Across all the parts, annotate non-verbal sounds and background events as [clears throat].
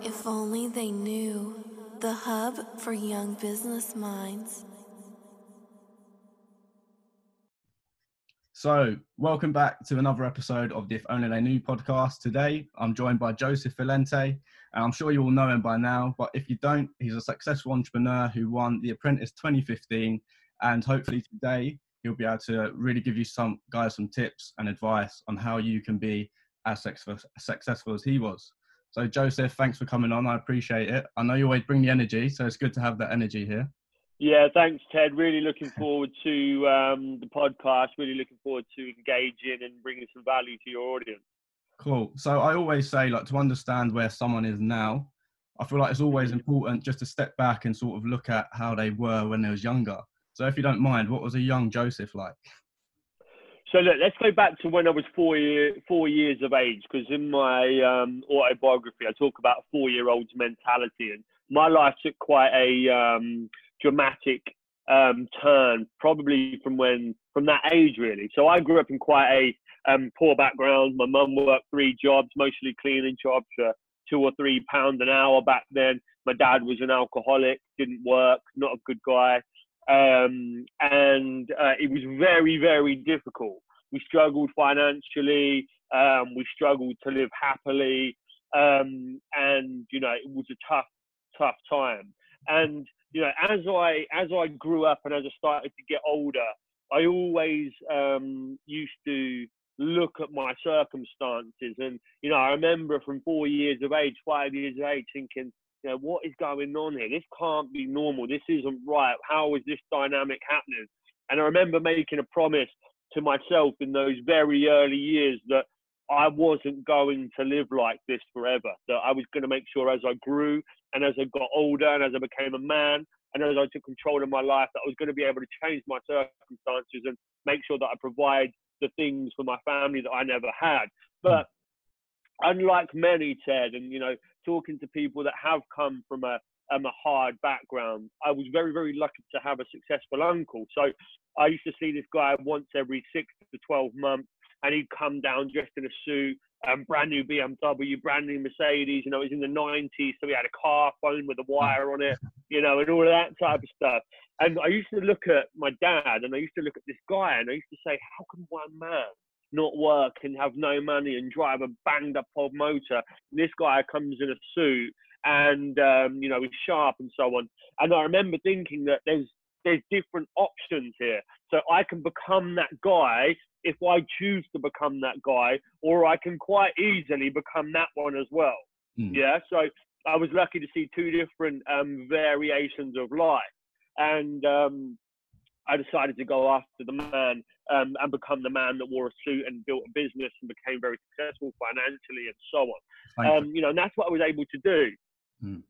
If only they knew. The hub for young business minds. So, welcome back to another episode of the If Only They Knew podcast. Today, I'm joined by Joseph Valente, and I'm sure you all know him by now. But if you don't, he's a successful entrepreneur who won The Apprentice 2015, and hopefully today he'll be able to really give you some guys some tips and advice on how you can be as successful as he was. So, Joseph, thanks for coming on. I appreciate it. I know you always bring the energy, so it's good to have that energy here. Yeah, thanks, Ted. Really looking [laughs] forward to um, the podcast. Really looking forward to engaging and bringing some value to your audience. Cool. So I always say, like, to understand where someone is now, I feel like it's always mm-hmm. important just to step back and sort of look at how they were when they was younger. So if you don't mind, what was a young Joseph like? So look, let's go back to when I was four year, four years of age, because in my um, autobiography I talk about four year old's mentality, and my life took quite a um, dramatic um, turn, probably from when from that age really. So I grew up in quite a um, poor background. My mum worked three jobs, mostly cleaning jobs for two or three pounds an hour back then. My dad was an alcoholic, didn't work, not a good guy. Um, and uh, it was very, very difficult. We struggled financially. Um, we struggled to live happily, um, and you know it was a tough, tough time. And you know, as I as I grew up and as I started to get older, I always um, used to look at my circumstances, and you know, I remember from four years of age, five years of age, thinking, you know, what is going on here? This can't be normal. This isn't right. How is this dynamic happening? And I remember making a promise to myself in those very early years that I wasn't going to live like this forever. That I was going to make sure as I grew and as I got older and as I became a man and as I took control of my life, that I was going to be able to change my circumstances and make sure that I provide the things for my family that I never had. But hmm. unlike many, Ted, and you know, talking to people that have come from a um, a hard background, I was very, very lucky to have a successful uncle. So I used to see this guy once every six to 12 months, and he'd come down dressed in a suit, um, brand new BMW, brand new Mercedes. You know, it was in the 90s, so he had a car phone with a wire on it, [laughs] you know, and all of that type of stuff. And I used to look at my dad, and I used to look at this guy, and I used to say, how can one man not work and have no money and drive a banged up old motor? And this guy comes in a suit and um, you know he's sharp and so on. And I remember thinking that there's there's different options here. So I can become that guy if I choose to become that guy, or I can quite easily become that one as well. Mm. Yeah. So I was lucky to see two different um, variations of life, and um, I decided to go after the man um, and become the man that wore a suit and built a business and became very successful financially and so on. Um, you know, and that's what I was able to do. Mm.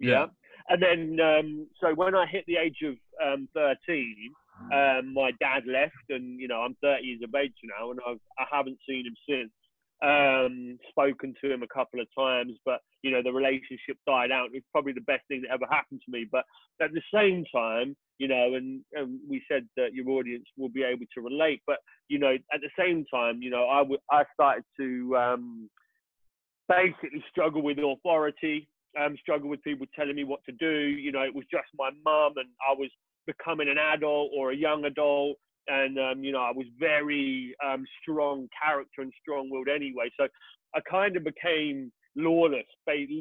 Yeah. yeah. And then, um, so when I hit the age of um, 13, um, my dad left, and you know I'm 30 years of age now, and I've I haven't seen him since. Um, spoken to him a couple of times, but you know the relationship died out. It's probably the best thing that ever happened to me. But at the same time, you know, and, and we said that your audience will be able to relate. But you know, at the same time, you know, I, w- I started to um, basically struggle with authority, um, struggle with people telling me what to do. You know, it was just my mum, and I was becoming an adult or a young adult. And, um, you know, I was very um, strong character and strong willed anyway. So I kind of became lawless,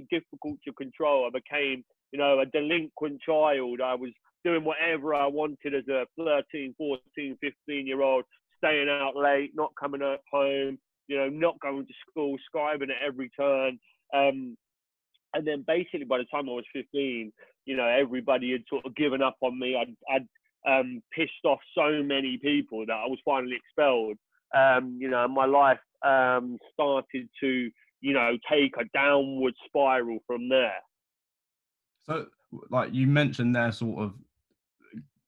difficult to control. I became, you know, a delinquent child. I was doing whatever I wanted as a 13, 14, 15 year old, staying out late, not coming home, you know, not going to school, scribing at every turn. Um, and then basically by the time I was 15, you know, everybody had sort of given up on me. I'd, I'd um, pissed off so many people that I was finally expelled. Um, you know, my life um, started to, you know, take a downward spiral from there. So, like you mentioned there, sort of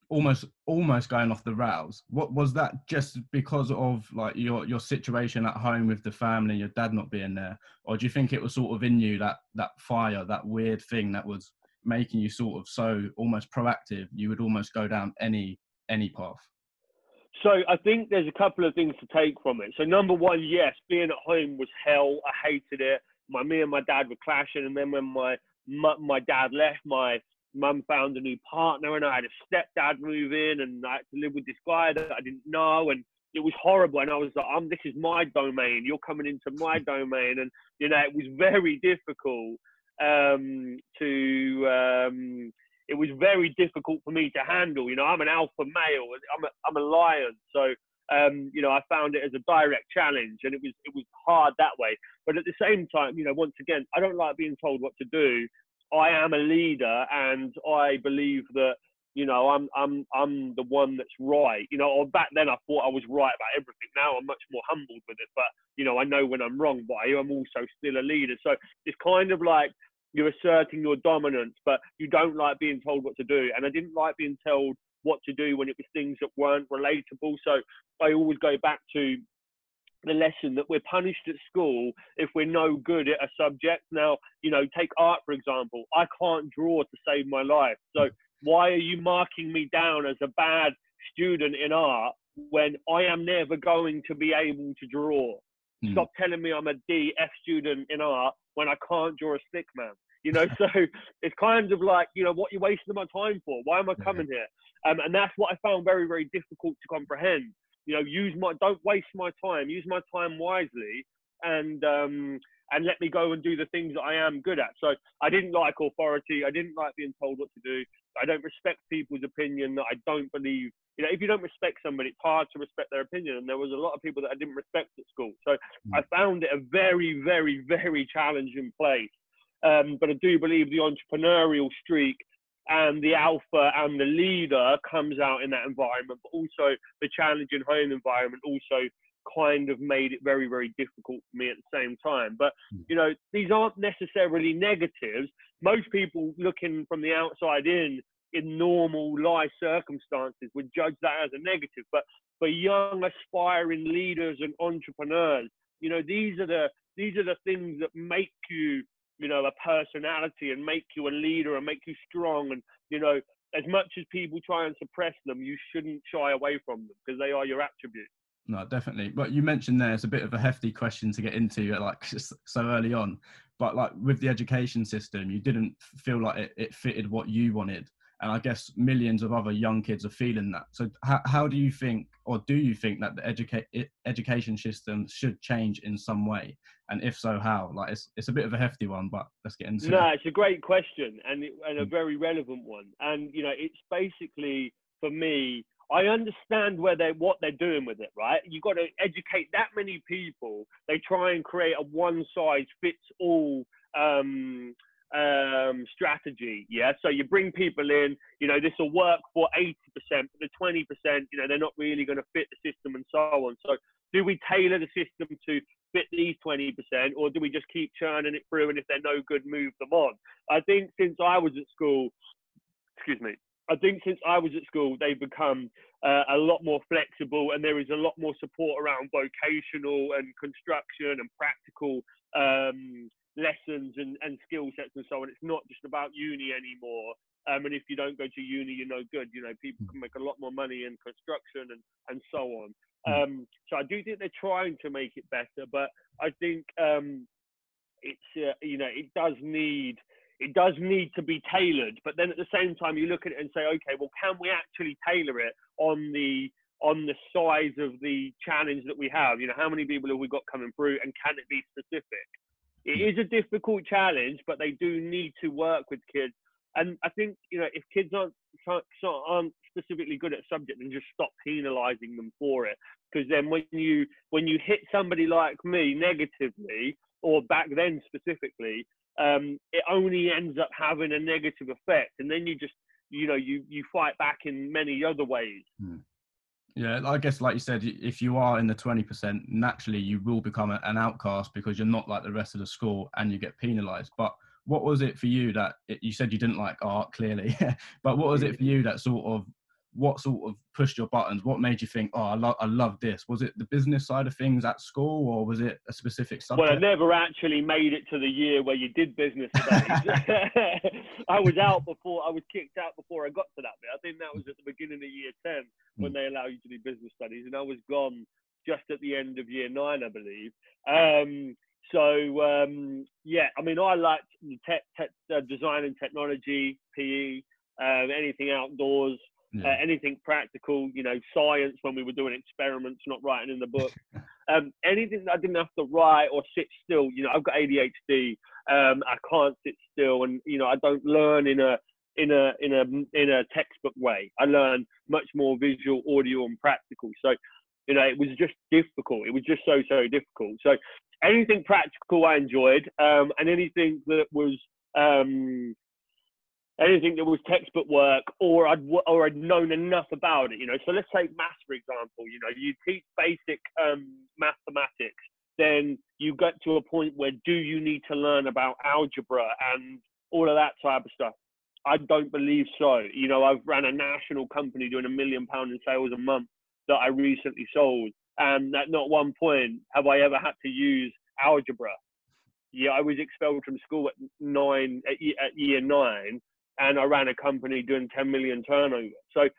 almost almost going off the rails what was that just because of like your your situation at home with the family your dad not being there or do you think it was sort of in you that that fire that weird thing that was making you sort of so almost proactive you would almost go down any any path? So i think there's a couple of things to take from it. So number one yes being at home was hell. I hated it. My me and my dad were clashing, and then when my my, my dad left, my mum found a new partner, and I had a stepdad move in, and I had to live with this guy that I didn't know, and it was horrible. And I was like, um, this is my domain. You're coming into my [laughs] domain, and you know, it was very difficult um, to. Um, it was very difficult for me to handle. You know, I'm an alpha male. I'm a, I'm a lion. So, um, you know, I found it as a direct challenge, and it was it was hard that way. But at the same time, you know, once again, I don't like being told what to do. I am a leader, and I believe that you know I'm I'm I'm the one that's right. You know, or back then I thought I was right about everything. Now I'm much more humbled with it, but you know I know when I'm wrong. But I am also still a leader. So it's kind of like you're asserting your dominance, but you don't like being told what to do. And I didn't like being told what to do when it was things that weren't relatable. So I always go back to the lesson that we're punished at school if we're no good at a subject. Now, you know, take art for example. I can't draw to save my life. So why are you marking me down as a bad student in art when I am never going to be able to draw? Mm. Stop telling me I'm a D F student in art when I can't draw a stick man. You know, [laughs] so it's kind of like, you know, what you're wasting my time for? Why am I coming here? Um, and that's what I found very, very difficult to comprehend. You know, use my, don't waste my time. Use my time wisely, and um, and let me go and do the things that I am good at. So I didn't like authority. I didn't like being told what to do. I don't respect people's opinion that I don't believe. You know, if you don't respect somebody, it's hard to respect their opinion. And there was a lot of people that I didn't respect at school. So mm. I found it a very, very, very challenging place. Um, but I do believe the entrepreneurial streak and the alpha and the leader comes out in that environment, but also the challenging home environment also kind of made it very, very difficult for me at the same time. But, hmm. you know, these aren't necessarily negatives. Most people looking from the outside in, in normal life circumstances, would judge that as a negative. But for young, aspiring leaders and entrepreneurs, you know, these are the these are the things that make you you know, a personality and make you a leader and make you strong. And, you know, as much as people try and suppress them, you shouldn't shy away from them because they are your attributes. No, definitely. But you mentioned there it's a bit of a hefty question to get into, like [laughs] so early on. But like with the education system, you didn't feel like it, it fitted what you wanted and I guess millions of other young kids are feeling that. So how, how do you think, or do you think that the educate education system should change in some way? And if so, how? Like it's it's a bit of a hefty one, but let's get into no, it. No, it's a great question and and a mm. very relevant one. And you know, it's basically for me. I understand where they what they're doing with it, right? You've got to educate that many people. They try and create a one size fits all um, um, strategy. Yeah. So you bring people in, you know, this will work for 80%, but the 20%, you know, they're not really going to fit the system and so on. So do we tailor the system to fit these 20% or do we just keep churning it through and if they're no good, move them on? I think since I was at school, excuse me, I think since I was at school, they've become uh, a lot more flexible and there is a lot more support around vocational and construction and practical um, lessons and, and skill sets and so on. It's not just about uni anymore. Um, and if you don't go to uni, you're no good. You know, people can make a lot more money in construction and, and so on. Hmm. Um, so I do think they're trying to make it better, but I think um, it's uh, you know it does need it does need to be tailored. But then at the same time, you look at it and say, okay, well, can we actually tailor it on the on the size of the challenge that we have? You know, how many people have we got coming through, and can it be specific? it hmm. is a difficult challenge, but they do need to work with kids. And I think you know if kids aren't aren't specifically good at subject, then just stop penalising them for it. Because then when you when you hit somebody like me negatively, or back then specifically, um, it only ends up having a negative effect, and then you just you know you you fight back in many other ways. Hmm. Yeah, I guess like you said, if you are in the twenty percent, naturally you will become an outcast because you're not like the rest of the school and you get penalised. But what was it for you that you said you didn't like art clearly, [laughs] but what was it for you that sort of what sort of pushed your buttons? What made you think, oh, I, lo- I love this? Was it the business side of things at school, or was it a specific subject? Well, I never actually made it to the year where you did business studies. [laughs] I was out before I was kicked out before I got to that bit. I think that was at the beginning of year ten when mm. they allow you to do business studies, and I was gone just at the end of year nine, I believe. Um, so um, yeah, I mean, I liked the tech, tech uh, design and technology, PE, um, anything outdoors, yeah. uh, anything practical. You know, science when we were doing experiments, not writing in the book. [laughs] um, anything that I didn't have to write or sit still. You know, I've got ADHD. Um, I can't sit still, and you know, I don't learn in a in a in a in a textbook way. I learn much more visual, audio, and practical. So, you know, it was just difficult. It was just so so difficult. So, anything practical I enjoyed, um, and anything that was um, anything that was textbook work, or I'd or I'd known enough about it. You know, so let's take maths for example. You know, you teach basic um, mathematics, then you get to a point where do you need to learn about algebra and all of that type of stuff. I don't believe so. You know, I've ran a national company doing a million pound in sales a month that I recently sold. And at not one point have I ever had to use algebra. Yeah, I was expelled from school at nine, at, at year nine, and I ran a company doing 10 million turnover. So,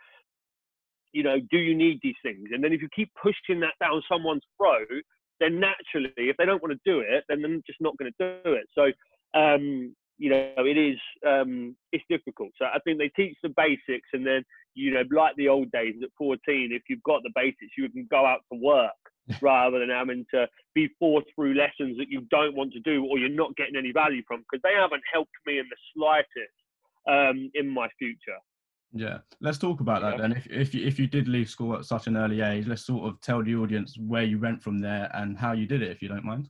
you know, do you need these things? And then if you keep pushing that down someone's throat, then naturally, if they don't want to do it, then they're just not going to do it. So, um, you know, it is um, it's difficult. So I think they teach the basics, and then you know, like the old days at 14, if you've got the basics, you can go out to work [laughs] rather than having to be forced through lessons that you don't want to do or you're not getting any value from because they haven't helped me in the slightest um, in my future. Yeah, let's talk about that then. If if you, if you did leave school at such an early age, let's sort of tell the audience where you went from there and how you did it, if you don't mind.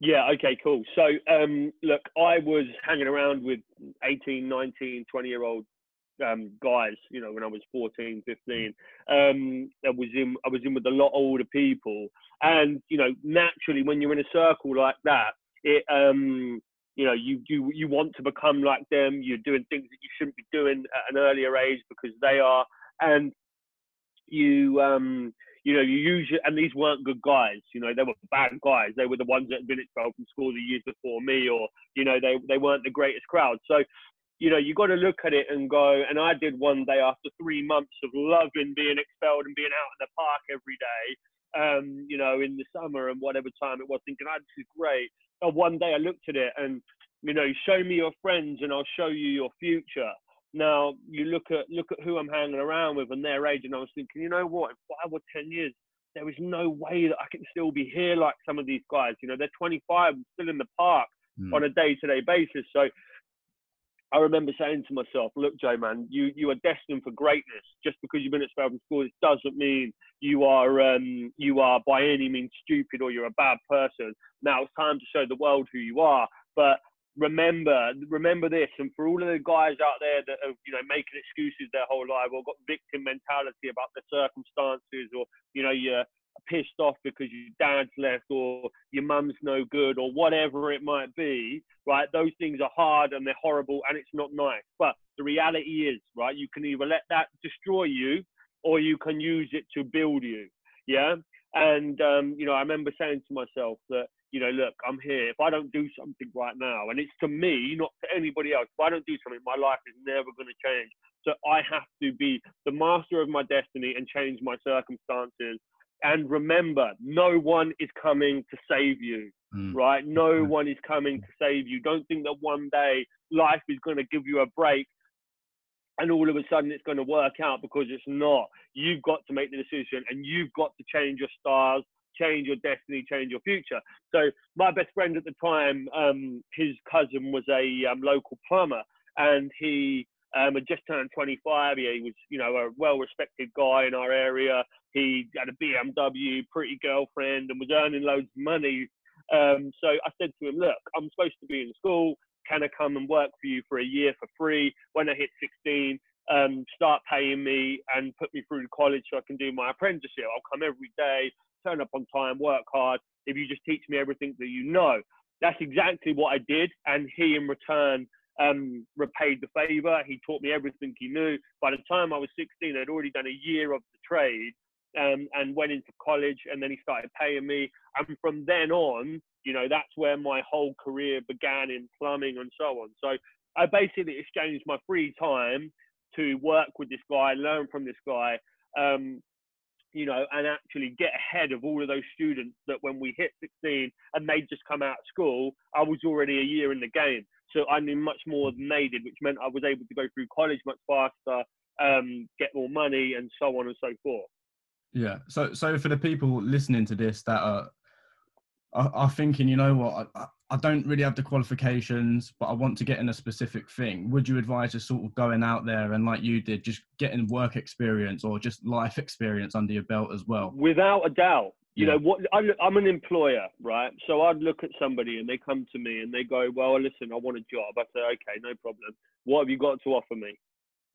Yeah, okay, cool. So, um, look, I was hanging around with 18, 19, 20 year old um, guys, you know, when I was 14, 15. Um, I was in, I was in with a lot older people. And, you know, naturally, when you're in a circle like that, it, um, you know, you, you, you want to become like them. You're doing things that you shouldn't be doing at an earlier age because they are. And you, um, you know, you usually, and these weren't good guys, you know, they were bad guys. They were the ones that had been expelled from school the years before me, or, you know, they, they weren't the greatest crowd. So, you know, you got to look at it and go, and I did one day after three months of loving being expelled and being out in the park every day, um, you know, in the summer and whatever time it was, thinking, oh, this is great. And one day I looked at it and, you know, show me your friends and I'll show you your future. Now you look at look at who I'm hanging around with and their age, and I was thinking, you know what, in five or ten years, there is no way that I can still be here like some of these guys. You know, they're 25, still in the park mm. on a day-to-day basis. So I remember saying to myself, look, Joe, man, you, you are destined for greatness. Just because you've been at Spelman School, it doesn't mean you are um, you are by any means stupid or you're a bad person. Now it's time to show the world who you are. But remember remember this and for all of the guys out there that are you know making excuses their whole life or got victim mentality about the circumstances or you know you're pissed off because your dad's left or your mum's no good or whatever it might be right those things are hard and they're horrible and it's not nice but the reality is right you can either let that destroy you or you can use it to build you yeah and um, you know i remember saying to myself that you know, look, I'm here. If I don't do something right now, and it's to me, not to anybody else, if I don't do something, my life is never going to change. So I have to be the master of my destiny and change my circumstances. And remember, no one is coming to save you, mm. right? No one is coming to save you. Don't think that one day life is going to give you a break and all of a sudden it's going to work out because it's not. You've got to make the decision and you've got to change your stars change your destiny, change your future. So my best friend at the time, um, his cousin was a um, local plumber, and he um, had just turned 25. He, was, you know, a well-respected guy in our area. He had a BMW, pretty girlfriend, and was earning loads of money. Um, so I said to him, "Look, I'm supposed to be in school. Can I come and work for you for a year for free? When I hit 16, um, start paying me and put me through college so I can do my apprenticeship. I'll come every day turn up on time, work hard, if you just teach me everything that you know. That's exactly what I did. And he, in return, um, repaid the favor. He taught me everything he knew. By the time I was 16, I'd already done a year of the trade um, and went into college. And then he started paying me. And from then on, you know, that's where my whole career began in plumbing and so on. So I basically exchanged my free time to work with this guy, learn from this guy. Um, you know, and actually get ahead of all of those students that when we hit 16 and they just come out of school, I was already a year in the game. So I knew much more than they did, which meant I was able to go through college much faster, um, get more money, and so on and so forth. Yeah. So, so for the people listening to this that are are, are thinking, you know what, I, I don't really have the qualifications, but I want to get in a specific thing. Would you advise just sort of going out there and, like you did, just getting work experience or just life experience under your belt as well? Without a doubt. You know what? I, I'm an employer, right? So I'd look at somebody and they come to me and they go, "Well, listen, I want a job." I say, "Okay, no problem. What have you got to offer me?"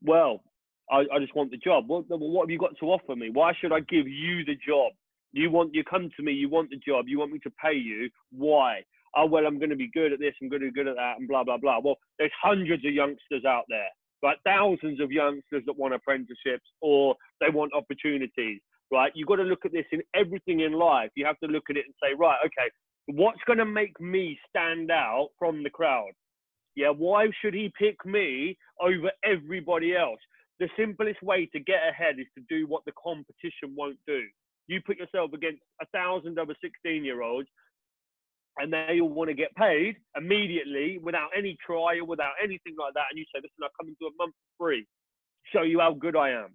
Well, I, I just want the job. What, what have you got to offer me? Why should I give you the job? You want you come to me, you want the job, you want me to pay you. Why? Oh well, I'm going to be good at this, I'm going to be good at that, and blah blah blah. Well, there's hundreds of youngsters out there, right? Thousands of youngsters that want apprenticeships or they want opportunities, right? You've got to look at this in everything in life. You have to look at it and say, right, okay, what's going to make me stand out from the crowd? Yeah, why should he pick me over everybody else? The simplest way to get ahead is to do what the competition won't do. You put yourself against a thousand other 16 year olds and they all want to get paid immediately without any trial, without anything like that. And you say, listen, I'll come into a month free, show you how good I am.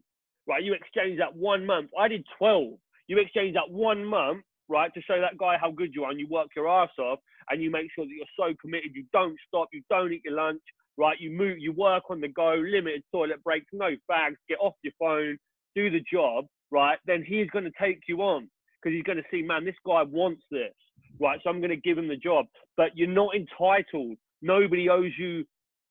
Right? You exchange that one month. I did 12. You exchange that one month, right, to show that guy how good you are and you work your ass off and you make sure that you're so committed. You don't stop. You don't eat your lunch, right? You move, you work on the go, limited toilet breaks, no fags, get off your phone, do the job right, then he's going to take you on because he's going to see, man, this guy wants this, right? So I'm going to give him the job. But you're not entitled. Nobody owes you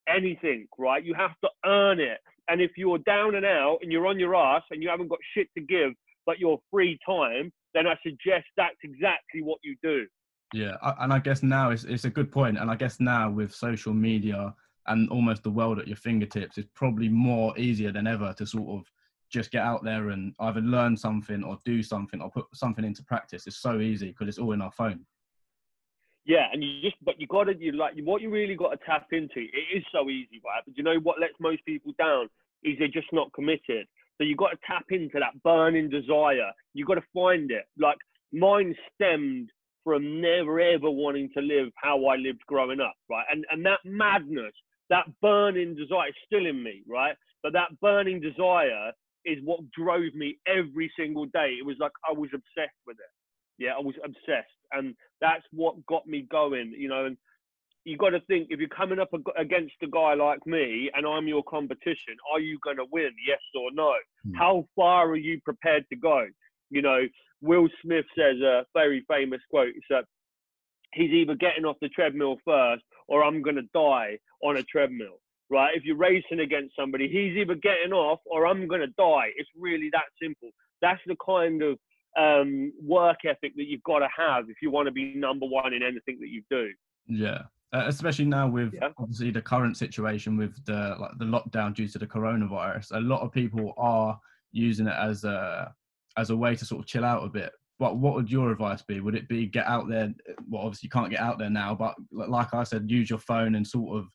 anything, right? You have to earn it. And if you're down and out and you're on your ass and you haven't got shit to give, but your free time, then I suggest that's exactly what you do. Yeah, and I guess now it's it's a good point, and I guess now with social media and almost the world at your fingertips, it's probably more easier than ever to sort of just get out there and either learn something or do something or put something into practice. It's so easy because it's all in our phone. Yeah, and you just, but you got to, you like, what you really got to tap into. It is so easy, right? But you know what lets most people down is they're just not committed. So you got to tap into that burning desire. You got to find it. Like mine stemmed from never ever wanting to live how I lived growing up, right? And and that madness, that burning desire is still in me, right? But that burning desire is what drove me every single day. It was like I was obsessed with it. Yeah, I was obsessed, and that's what got me going. You know, and you got to think if you're coming up against a guy like me and I'm your competition, are you going to win? Yes or no? Mm. How far are you prepared to go? You know, Will Smith says a very famous quote. He said, "He's either getting off the treadmill first, or I'm going to die on a treadmill." right? If you're racing against somebody, he's either getting off or I'm going to die. It's really that simple. That's the kind of um, work ethic that you've got to have if you want to be number one in anything that you do. Yeah. Uh, especially now with yeah. obviously the current situation with the like the lockdown due to the coronavirus, a lot of people are using it as a as a way to sort of chill out a bit. But what would your advice be? Would it be get out there? Well, obviously you can't get out there now, but like I said, use your phone and sort of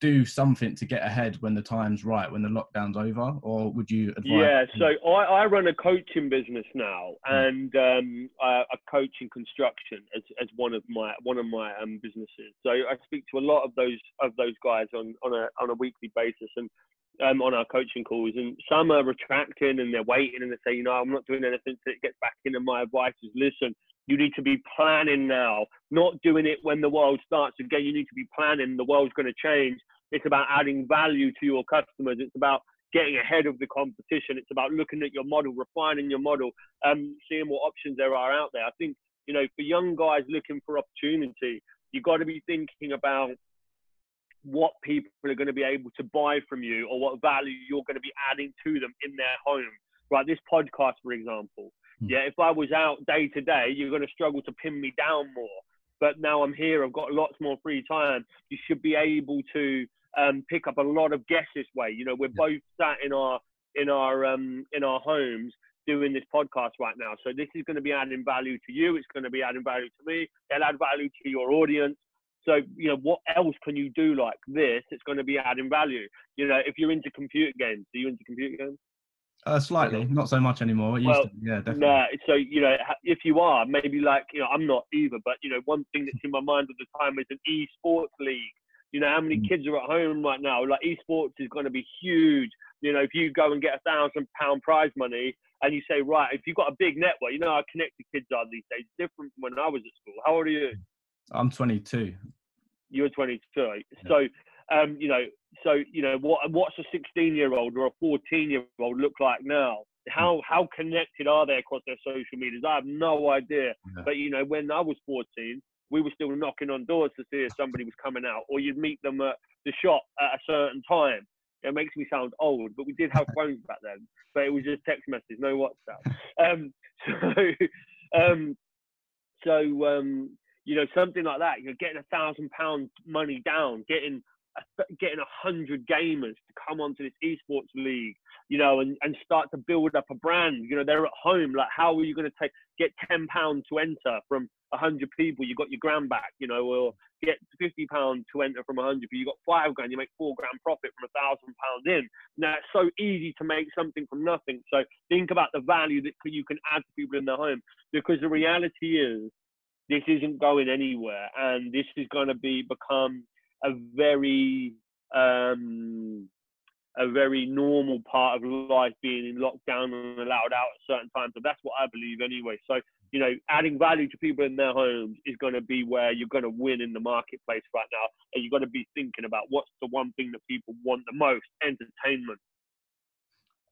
do something to get ahead when the time's right, when the lockdown's over, or would you advise? Yeah, so I, I run a coaching business now, hmm. and um, I, I coach in construction as, as one of my one of my um, businesses. So I speak to a lot of those of those guys on on a on a weekly basis, and um, on our coaching calls, and some are retracting and they're waiting and they say, you know, I'm not doing anything until it gets back in. And my advice is, listen, you need to be planning now, not doing it when the world starts again. You need to be planning. The world's going to change. It's about adding value to your customers. It's about getting ahead of the competition. It's about looking at your model, refining your model, um, seeing what options there are out there. I think, you know, for young guys looking for opportunity, you've got to be thinking about what people are going to be able to buy from you or what value you're going to be adding to them in their home. Right, this podcast, for example, Hmm. Yeah, if I was out day to day, you're going to struggle to pin me down more. But now I'm here, I've got lots more free time. You should be able to um, pick up a lot of guests this way. You know, we're both sat in our in our um, in our homes doing this podcast right now. So this is going to be adding value to you. It's going to be adding value to me. It'll add value to your audience. So, you know, what else can you do like this? It's going to be adding value. You know, if you're into computer games, are you into computer games? Uh, slightly, not so much anymore. It used Well, to, yeah, definitely. Nah, so you know, if you are maybe like you know, I'm not either, but you know, one thing that's in my mind at the time is an esports league. You know, how many Mm. kids are at home right now? Like esports is going to be huge. You know, if you go and get a thousand pound prize money and you say, right, if you've got a big network, you know how connected kids are these days. Different from when I was at school. How old are you? I'm 22. You're 22. So, um, you know, so you know what? What's a 16 year old or a 14 year old look like now? How how connected are they across their social medias? I have no idea. Yeah. But you know, when I was 14, we were still knocking on doors to see if somebody was coming out, or you'd meet them at the shop at a certain time. It makes me sound old, but we did have [laughs] phones back then. But it was just text message, no WhatsApp. Um, [laughs] so, um, so um, you know, something like that. You're getting a thousand pound money down, getting a, getting a hundred gamers to come onto this esports league, you know, and, and start to build up a brand. You know, they're at home. Like, how are you going to take get ten pounds to enter from a hundred people? You got your grand back, you know, or get fifty pounds to enter from a hundred people. You got five grand, you make four grand profit from a thousand pounds in. Now it's so easy to make something from nothing. So think about the value that you can add to people in their home, because the reality is this isn't going anywhere, and this is going to be become a very um, a very normal part of life being in lockdown and allowed out at certain times. So that's what I believe anyway. So you know, adding value to people in their homes is going to be where you're going to win in the marketplace right now, and you've got to be thinking about what's the one thing that people want the most: entertainment.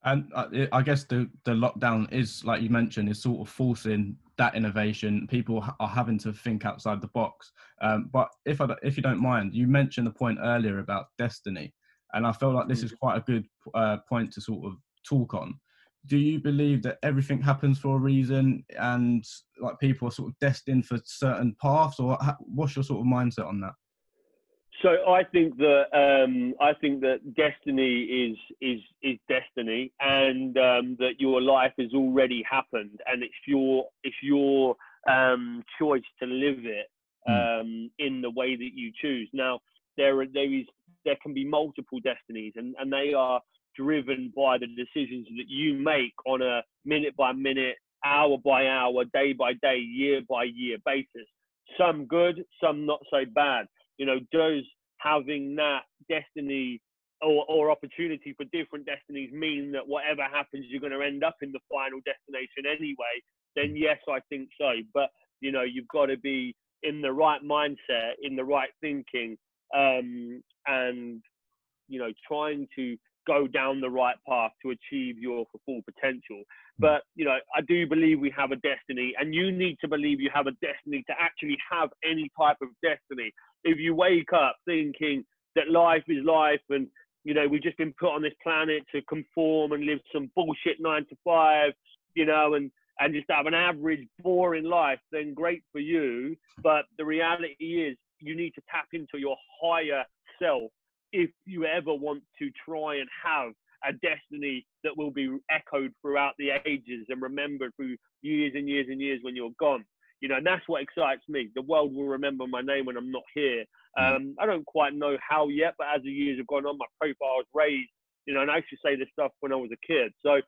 And uh, I guess the, the lockdown is, like you mentioned, is sort of forcing that innovation. People are having to think outside the box. Um, but if I, if you don't mind, you mentioned the point earlier about destiny, and I felt like this is quite a good uh, point to sort of talk on. Do you believe that everything happens for a reason, and like people are sort of destined for certain paths, or what's your sort of mindset on that? So I think that um, I think that destiny is is is destiny, and um, that your life has already happened, and it's your it's your um, choice to live it um, in the way that you choose. Now there are, there is there can be multiple destinies, and and they are driven by the decisions that you make on a minute by minute, hour by hour, day by day, year by year basis. Some good, some not so bad you know, does having that destiny or, or opportunity for different destinies mean that whatever happens, you're going to end up in the final destination anyway? Then yes, I think so. But you know, you've got to be in the right mindset, in the right thinking, um, and you know, trying to go down the right path to achieve your full potential. But you know, I do believe we have a destiny, and you need to believe you have a destiny to actually have any type of destiny. If you wake up thinking that life is life, and you know we've just been put on this planet to conform and live some bullshit nine to five, you know, and and just have an average, boring life, then great for you. But the reality is, you need to tap into your higher self if you ever want to try and have a destiny that will be echoed throughout the ages and remembered through years and years and years when you're gone. You know, and that's what excites me. The world will remember my name when I'm not here. Um, I don't quite know how yet, but as the years have gone on, my profile has raised. You know, and I used to say this stuff when I was a kid. So,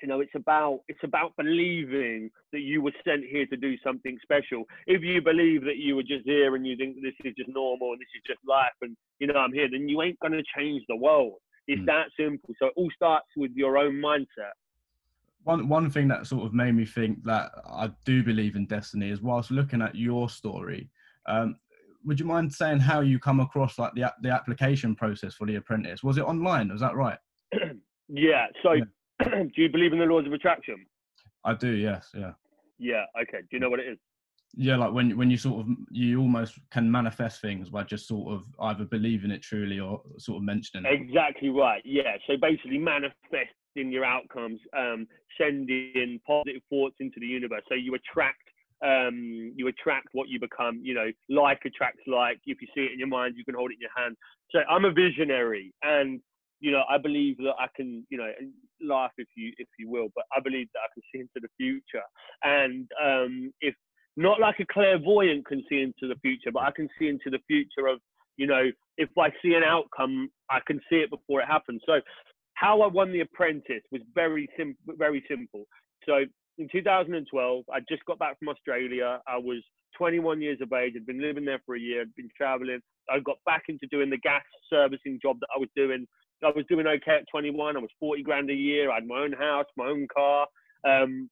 you know, it's about it's about believing that you were sent here to do something special. If you believe that you were just here and you think this is just normal and this is just life and you know I'm here, then you ain't gonna change the world. It's Mm. that simple. So it all starts with your own mindset. one one thing that sort of made me think that I do believe in destiny is whilst looking at your story. Um, would you mind saying how you come across like the the application process for the apprentice? Was it online? Was that right? [clears throat] Yeah. So, Yeah. [clears throat] do you believe in the laws of attraction? I do. Yes. Yeah. Yeah. Okay. Do you know what it is? Yeah. Like when when you sort of you almost can manifest things by just sort of either believing it truly or sort of mentioning it. Exactly right. Yeah. So basically, manifesting your outcomes, um, sending positive thoughts into the universe. So you attract, um, you attract what you become. You know, like attracts like. If you see it in your mind, you can hold it in your hand. So I'm a visionary, and you know, I believe that I can, you know, laugh if you if you will, but I believe that I can see into the future. And um, if not like a clairvoyant can see into the future, but I can see into the future of, you know, if I see an outcome, I can see it before it happens. So how I won The Apprentice was very simple. Very simple. So in 2012, I just got back from Australia. I was 21 years of age. I'd been living there for a year. I'd been traveling. I got back into doing the gas servicing job that I was doing. I was doing okay at 21. I was 40 grand a year. I had my own house, my own car. Um,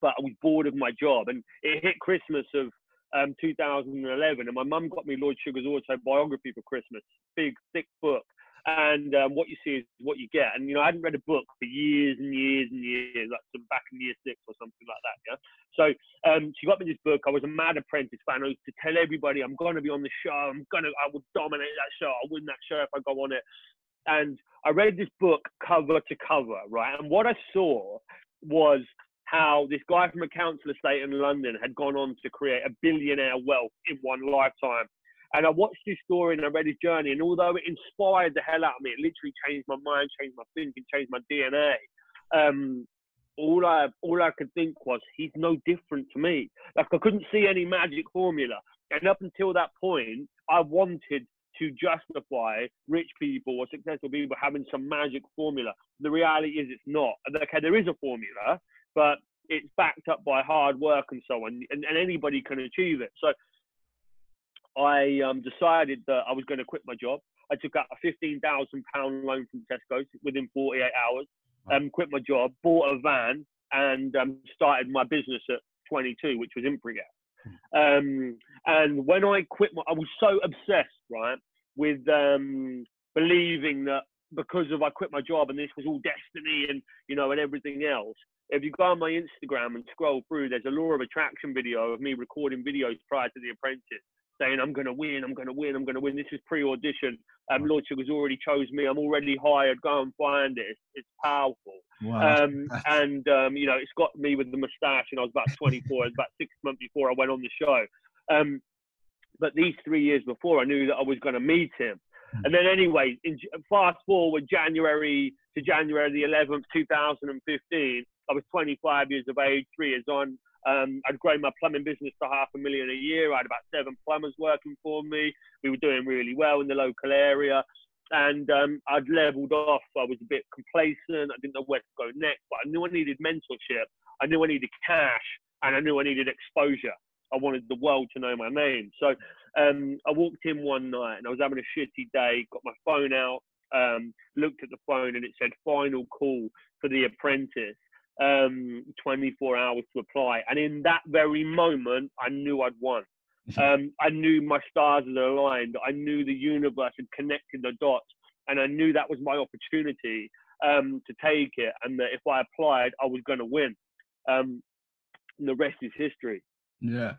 but I was bored of my job. And it hit Christmas of um, 2011, and my mum got me Lord Sugar's autobiography for Christmas, big, thick book. And um, what you see is what you get. And you know, I hadn't read a book for years and years and years, like some back in year six or something like that. Yeah. So um, she got me this book. I was a mad apprentice fan. I used to tell everybody, I'm gonna be on the show. I'm gonna, I will dominate that show. I'll win that show if I go on it. And I read this book cover to cover, right? And what I saw was how this guy from a council estate in London had gone on to create a billionaire wealth in one lifetime. And I watched his story and I read his journey, and although it inspired the hell out of me, it literally changed my mind, changed my thinking, changed my DNA. Um, all I all I could think was he's no different to me. Like I couldn't see any magic formula. And up until that point, I wanted to justify rich people or successful people having some magic formula. The reality is it's not. Okay, there is a formula, but it's backed up by hard work and so on, and, and anybody can achieve it. So I um, decided that I was going to quit my job. I took out a fifteen thousand pound loan from Tesco's within forty eight hours. Um, quit my job, bought a van, and um, started my business at 22, which was Imperial Gas. Um, and when I quit, my, I was so obsessed, right, with um, believing that because of I quit my job and this was all destiny and you know and everything else if you go on my Instagram and scroll through, there's a law of attraction video of me recording videos prior to The Apprentice saying, I'm going to win, I'm going to win, I'm going to win. This is pre audition. Um, Lord Sugar's already chose me. I'm already hired. Go and find it. It's, it's powerful. Wow. Um, [laughs] and, um, you know, it's got me with the mustache, and I was about 24. it was about six months before I went on the show. Um, but these three years before, I knew that I was going to meet him. Hmm. And then, anyway, in, fast forward January to January the 11th, 2015, I was 25 years of age, three years on. Um, I'd grown my plumbing business to half a million a year. I had about seven plumbers working for me. We were doing really well in the local area. And um, I'd leveled off. I was a bit complacent. I didn't know where to go next, but I knew I needed mentorship. I knew I needed cash and I knew I needed exposure. I wanted the world to know my name. So um, I walked in one night and I was having a shitty day, got my phone out, um, looked at the phone and it said final call for the apprentice um, 24 hours to apply. And in that very moment, I knew I'd won. [laughs] Um, I knew my stars had aligned. I knew the universe had connected the dots. And I knew that was my opportunity um, to take it. And that if I applied, I was going to win. Um, the rest is history. Yeah.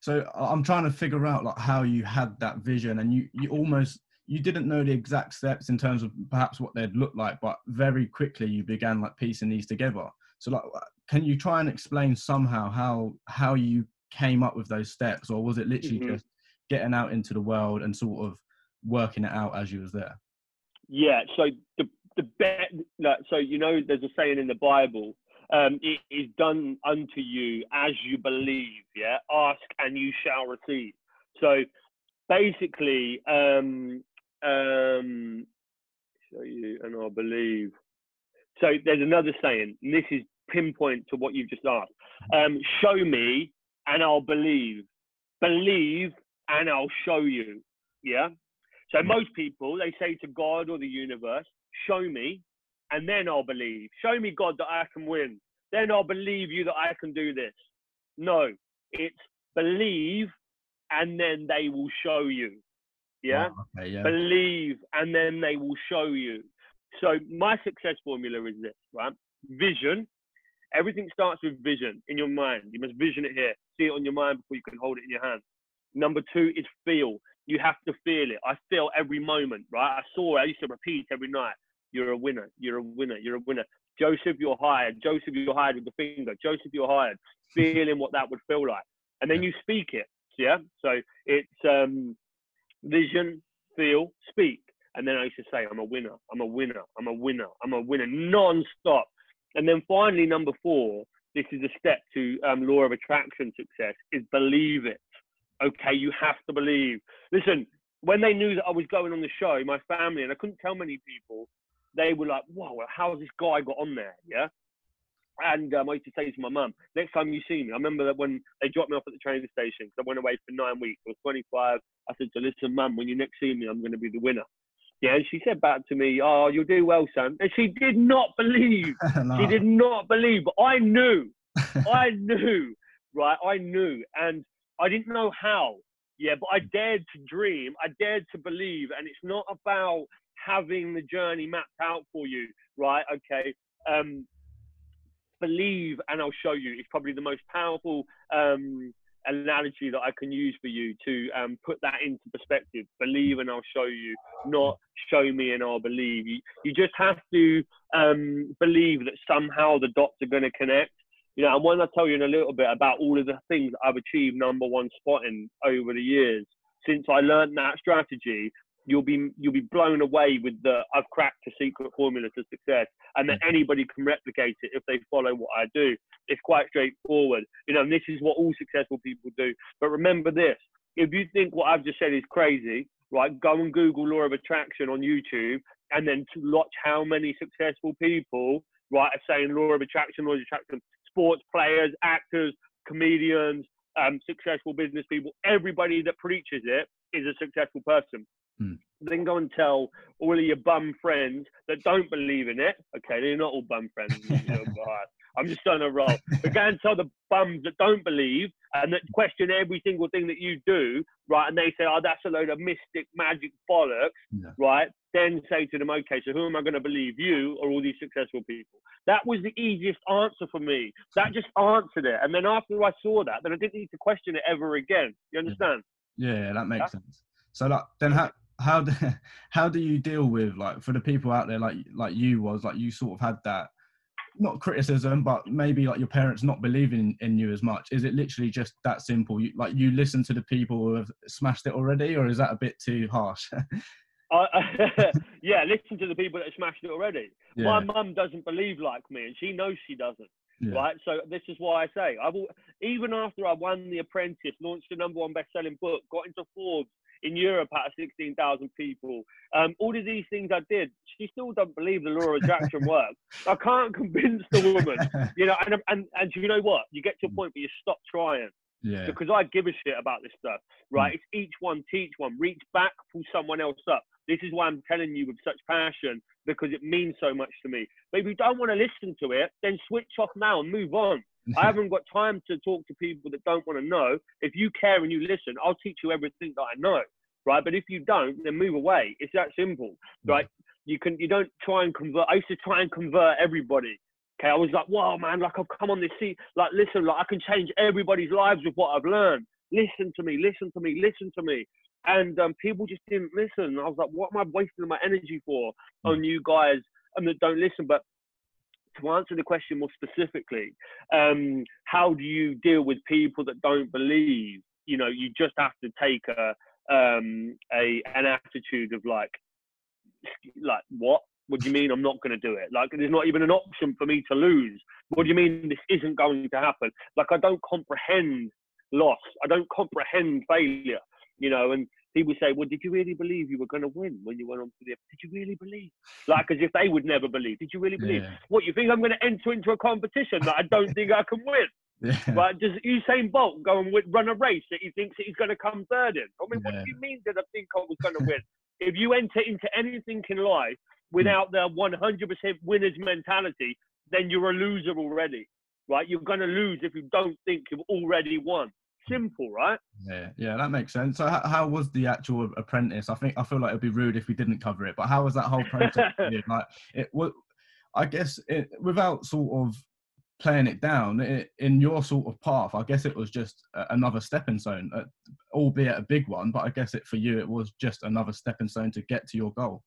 So I'm trying to figure out like how you had that vision, and you you almost you didn't know the exact steps in terms of perhaps what they'd look like, but very quickly you began like piecing these together. So like, can you try and explain somehow how how you came up with those steps, or was it literally mm-hmm. just getting out into the world and sort of working it out as you was there? Yeah. So the the bet. So you know, there's a saying in the Bible. Um, it is done unto you as you believe. Yeah. Ask and you shall receive. So basically, um, um, show you and I believe. So there's another saying, and this is pinpoint to what you've just asked. Um, show me and I'll believe. Believe and I'll show you. Yeah. So mm. most people they say to God or the universe, show me and then I'll believe. Show me God that I can win. Then I'll believe you that I can do this. No, it's believe and then they will show you. Yeah? Oh, okay, yeah. Believe and then they will show you. So my success formula is this, right? Vision, Everything starts with vision in your mind. You must vision it here, see it on your mind before you can hold it in your hand. Number two is feel. You have to feel it. I feel every moment, right? I saw it. I used to repeat every night. You're a winner. You're a winner. You're a winner. Joseph, you're hired. Joseph, you're hired with the finger. Joseph, you're hired. Feeling what that would feel like. And then you speak it. Yeah. So it's um, vision, feel, speak. And then I used to say, I'm a winner. I'm a winner. I'm a winner. I'm a winner non-stop. And then finally, number four, this is a step to um, law of attraction success, is believe it. Okay, you have to believe. Listen, when they knew that I was going on the show, my family, and I couldn't tell many people, they were like, "Whoa, how's this guy got on there?" Yeah. And um, I used to say to my mum, next time you see me, I remember that when they dropped me off at the train station because I went away for nine weeks. I was 25. I said to listen, mum, when you next see me, I'm going to be the winner. Yeah, she said back to me, oh, you'll do well, son. And she did not believe. [laughs] no. She did not believe. But I knew. [laughs] I knew, right? I knew. And I didn't know how. Yeah, but I dared to dream. I dared to believe. And it's not about having the journey mapped out for you, right? Okay. Um, believe and I'll show you It's probably the most powerful um, analogy that I can use for you to um, put that into perspective. Believe and I'll show you, not show me and I'll believe. You, you just have to um, believe that somehow the dots are going to connect. You know, and when I tell you in a little bit about all of the things I've achieved number one spot in over the years, since I learned that strategy, you'll be you'll be blown away with the I've cracked a secret formula to success, and that anybody can replicate it if they follow what I do. It's quite straightforward, you know. And this is what all successful people do. But remember this: if you think what I've just said is crazy, right, go and Google law of attraction on YouTube, and then to watch how many successful people, right, are saying law of attraction, law of attraction. Sports players, actors, comedians, um, successful business people, everybody that preaches it is a successful person. Hmm. Then go and tell all of your bum friends that don't believe in it. Okay, they're not all bum friends. you know, alright. [laughs] I'm just on a roll. But go and tell the bums that don't believe and that question every single thing that you do, right? And they say, oh, that's a load of mystic magic bollocks, Yeah. right? Then say to them, okay, so who am I going to believe, you or all these successful people? That was the easiest answer for me. That just answered it. And then after I saw that, then I didn't need to question it ever again. You understand? Yeah, that makes Yeah. sense. So like then how how do [laughs] how do you deal with like for the people out there like like you was like you sort of had that not criticism but maybe like your parents not believing in you as much is it literally just that simple you, like you listen to the people who have smashed it already or is that a bit too harsh I, [laughs] [laughs] yeah, listen to the people that smashed it already. yeah, My mum doesn't believe like me, and she knows she doesn't. yeah. Right, so this is why I say i will even after I won The Apprentice, launched the number one best-selling book, got into Forbes in Europe out of 16,000 people, um, all of these things I did, she still doesn't believe the law of attraction [laughs] works. I can't convince the woman, [laughs] you know. And and and you know what? You get to a point where you stop trying yeah because I give a shit about this stuff, right? Mm. It's each one teach one, reach back, pull someone else up. This is why I'm telling you with such passion because it means so much to me. But if you don't want to listen to it, then switch off now and move on. I haven't got time to talk to people that don't want to know. If you care and you listen, I'll teach you everything that I know, right? But if you don't, then move away. It's that simple, right? You can you don't try and convert. I used to try and convert everybody. Okay, I was like, wow, man, like I've come on this seat. Like, listen, like I can change everybody's lives with what I've learned. Listen to me, listen to me, listen to me. And um, people just didn't listen. I was like, what am I wasting my energy for on you guys and that don't listen? But to answer the question more specifically, um, how do you deal with people that don't believe? You know, you just have to take a um, a an attitude of like, like what? What do you mean I'm not going to do it? Like, there's not even an option for me to lose. What do you mean this isn't going to happen? Like, I don't comprehend loss. I don't comprehend failure. You know, and people say, "Well, did you really believe you were going to win when you went on to the? Did you really believe? Like, as if they would never believe. Did you really believe? yeah, What you think I'm going to enter into a competition that I don't think I can win? [laughs] yeah. Right? Does Usain Bolt go and run a race that he thinks that he's going to come third in? I mean, what do you mean did I think I was going to win? [laughs] if you enter into anything in life hmm. without the 100% winner's mentality, then you're a loser already. Right? You're going to lose if you don't think you've already won. Simple, right? Yeah, yeah, that makes sense. So, how, how was the actual apprentice? I think I feel like it'd be rude if we didn't cover it. But how was that whole process? [laughs] like, it was. I guess it, without sort of playing it down it, in your sort of path, I guess it was just another stepping stone, uh, albeit a big one. But I guess it for you, it was just another stepping stone to get to your goal.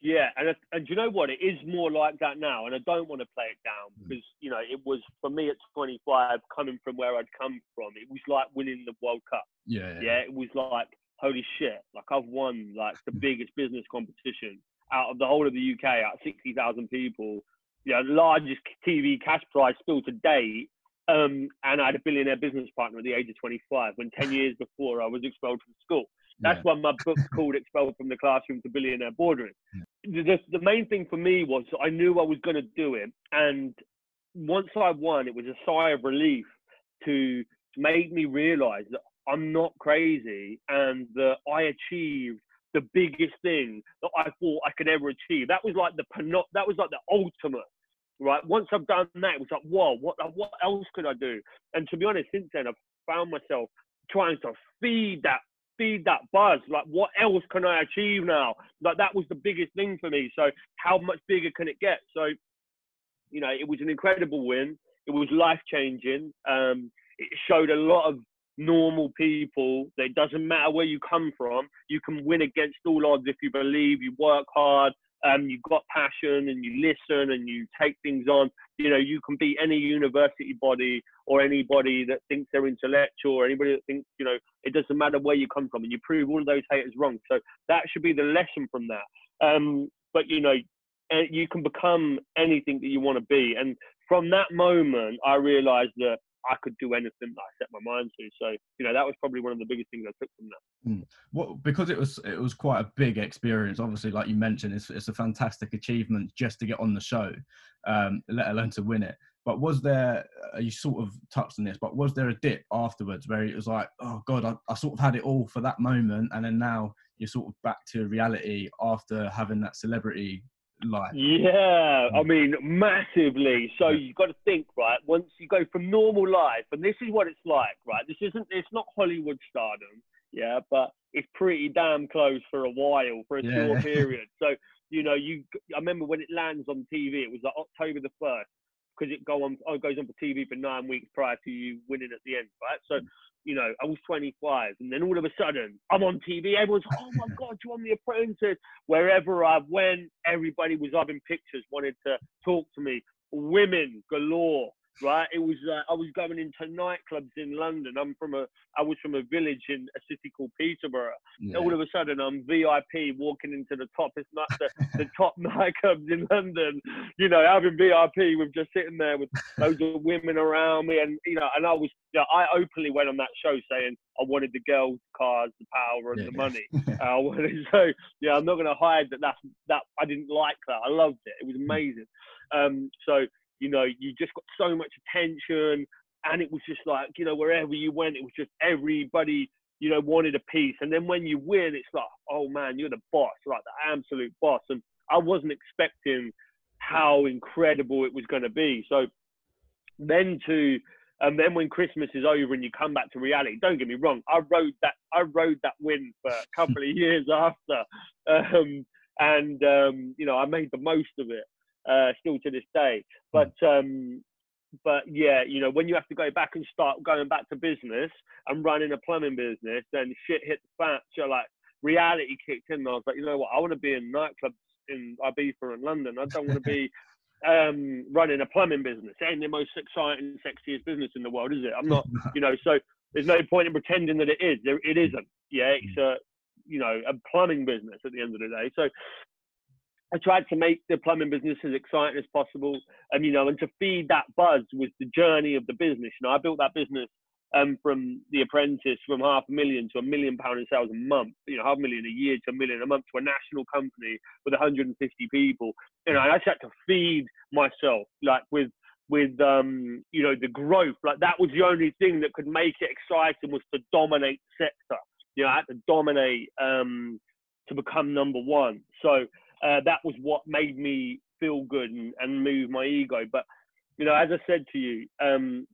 Yeah, and and do you know what? It is more like that now, and I don't want to play it down Mm. because you know it was for me at 25, coming from where I'd come from. It was like winning the World Cup. Yeah, yeah, Yeah, it was like holy shit! Like I've won like the [laughs] biggest business competition out of the whole of the UK, out of 60,000 people. You know, largest TV cash prize still to date. Um, and I had a billionaire business partner at the age of 25 when 10 years before I was expelled from school. That's yeah. why my [laughs] book's called Expelled from the Classroom to Billionaire Boardroom. Yeah. The, the main thing for me was I knew I was going to do it. And once I won, it was a sigh of relief to make me realize that I'm not crazy and that I achieved the biggest thing that I thought I could ever achieve. That was like the that was like the ultimate, right? Once I've done that, it was like, whoa, what what else could I do? And to be honest, since then I've found myself trying to feed that feed that buzz. Like, what else can I achieve now? Like that was the biggest thing for me. So how much bigger can it get? So, you know, it was an incredible win. It was life changing. Um, it showed a lot of normal people. That it doesn't matter where you come from. You can win against all odds if you believe, you work hard, um, you've got passion, and you listen and you take things on. You know, you can beat any university body or anybody that thinks they're intellectual or anybody that thinks, you know, it doesn't matter where you come from, and you prove all of those haters wrong. So that should be the lesson from that. Um, but you know, you can become anything that you want to be, and from that moment, I realized that I could do anything that I set my mind to. So you know that was probably one of the biggest things I took from that. Mm. Well, because it was it was quite a big experience. Obviously, like you mentioned, it's it's a fantastic achievement just to get on the show, um, let alone to win it. But was there uh, you sort of touched on this? But was there a dip afterwards where it was like, oh god, I, I sort of had it all for that moment, and then now you're sort of back to reality after having that celebrity life? Yeah, I mean, massively. So you've got to think, right? Once you go from normal life, and this is what it's like, right? This isn't, it's not Hollywood stardom, yeah, but it's pretty damn close for a while, for a yeah. short [laughs] period. So, you know, you, I remember when it lands on TV, it was like October the 1st, because it go on, oh, it goes on for TV for nine weeks prior to you winning at the end, right? So, mm you know, I was 25, and then all of a sudden I'm on TV. Everyone's, oh my [laughs] God, you're on The Apprentice. Wherever I went, everybody was having pictures, wanted to talk to me. Women galore, right? It was uh, I was going into nightclubs in London. I'm from a I was from a village in a city called Peterborough. Yeah. All of a sudden, I'm VIP walking into the top it's not the, the [laughs] top nightclubs in London. You know, having VIP with just sitting there with loads of women around me, and you know, and I was you know, I openly went on that show saying I wanted the girls, cars, the power, and yeah. the money. [laughs] I wanted [laughs] so yeah. I'm not going to hide that that's that I didn't like that. I loved it. It was hmm. amazing. Um, so you know, you just got so much attention, and it was just like, you know, wherever you went, it was just everybody, you know, wanted a piece. And then when you win, it's like, oh man, you're the boss, like the absolute boss. And I wasn't expecting how incredible it was going to be. So then to and then when Christmas is over and you come back to reality, don't get me wrong, I rode that I rode that win for a couple of [laughs] years after, um, and um, you know I made the most of it uh, still to this day. Hmm. But um, but yeah, you know, when you have to go back and start going back to business and running a plumbing business, then shit hit the fan. So like reality kicked in. And I was like, you know what? I want to be in nightclubs in Ibiza and London. I don't want to be [laughs] um, running a plumbing business. It ain't the most exciting, sexiest business in the world, is it? I'm not, [laughs] you know. So there's no point in pretending that it is. There, it isn't. Yeah, it's hmm. a, you know, a plumbing business at the end of the day. So I tried to make the plumbing business as exciting as possible, and you know, and to feed that buzz was the journey of the business. You know, I built that business um, from the apprentice from half a million to a million pound in sales a month. You know, half a million a year to a million a month to a national company with 150 people. You know, I just had to feed myself like with with um, you know the growth. Like that was the only thing that could make it exciting was to dominate the sector. You know, I had to dominate um, to become number one. So uh, that was what made me feel good and, and move my ego. But you know, as I said to you, um,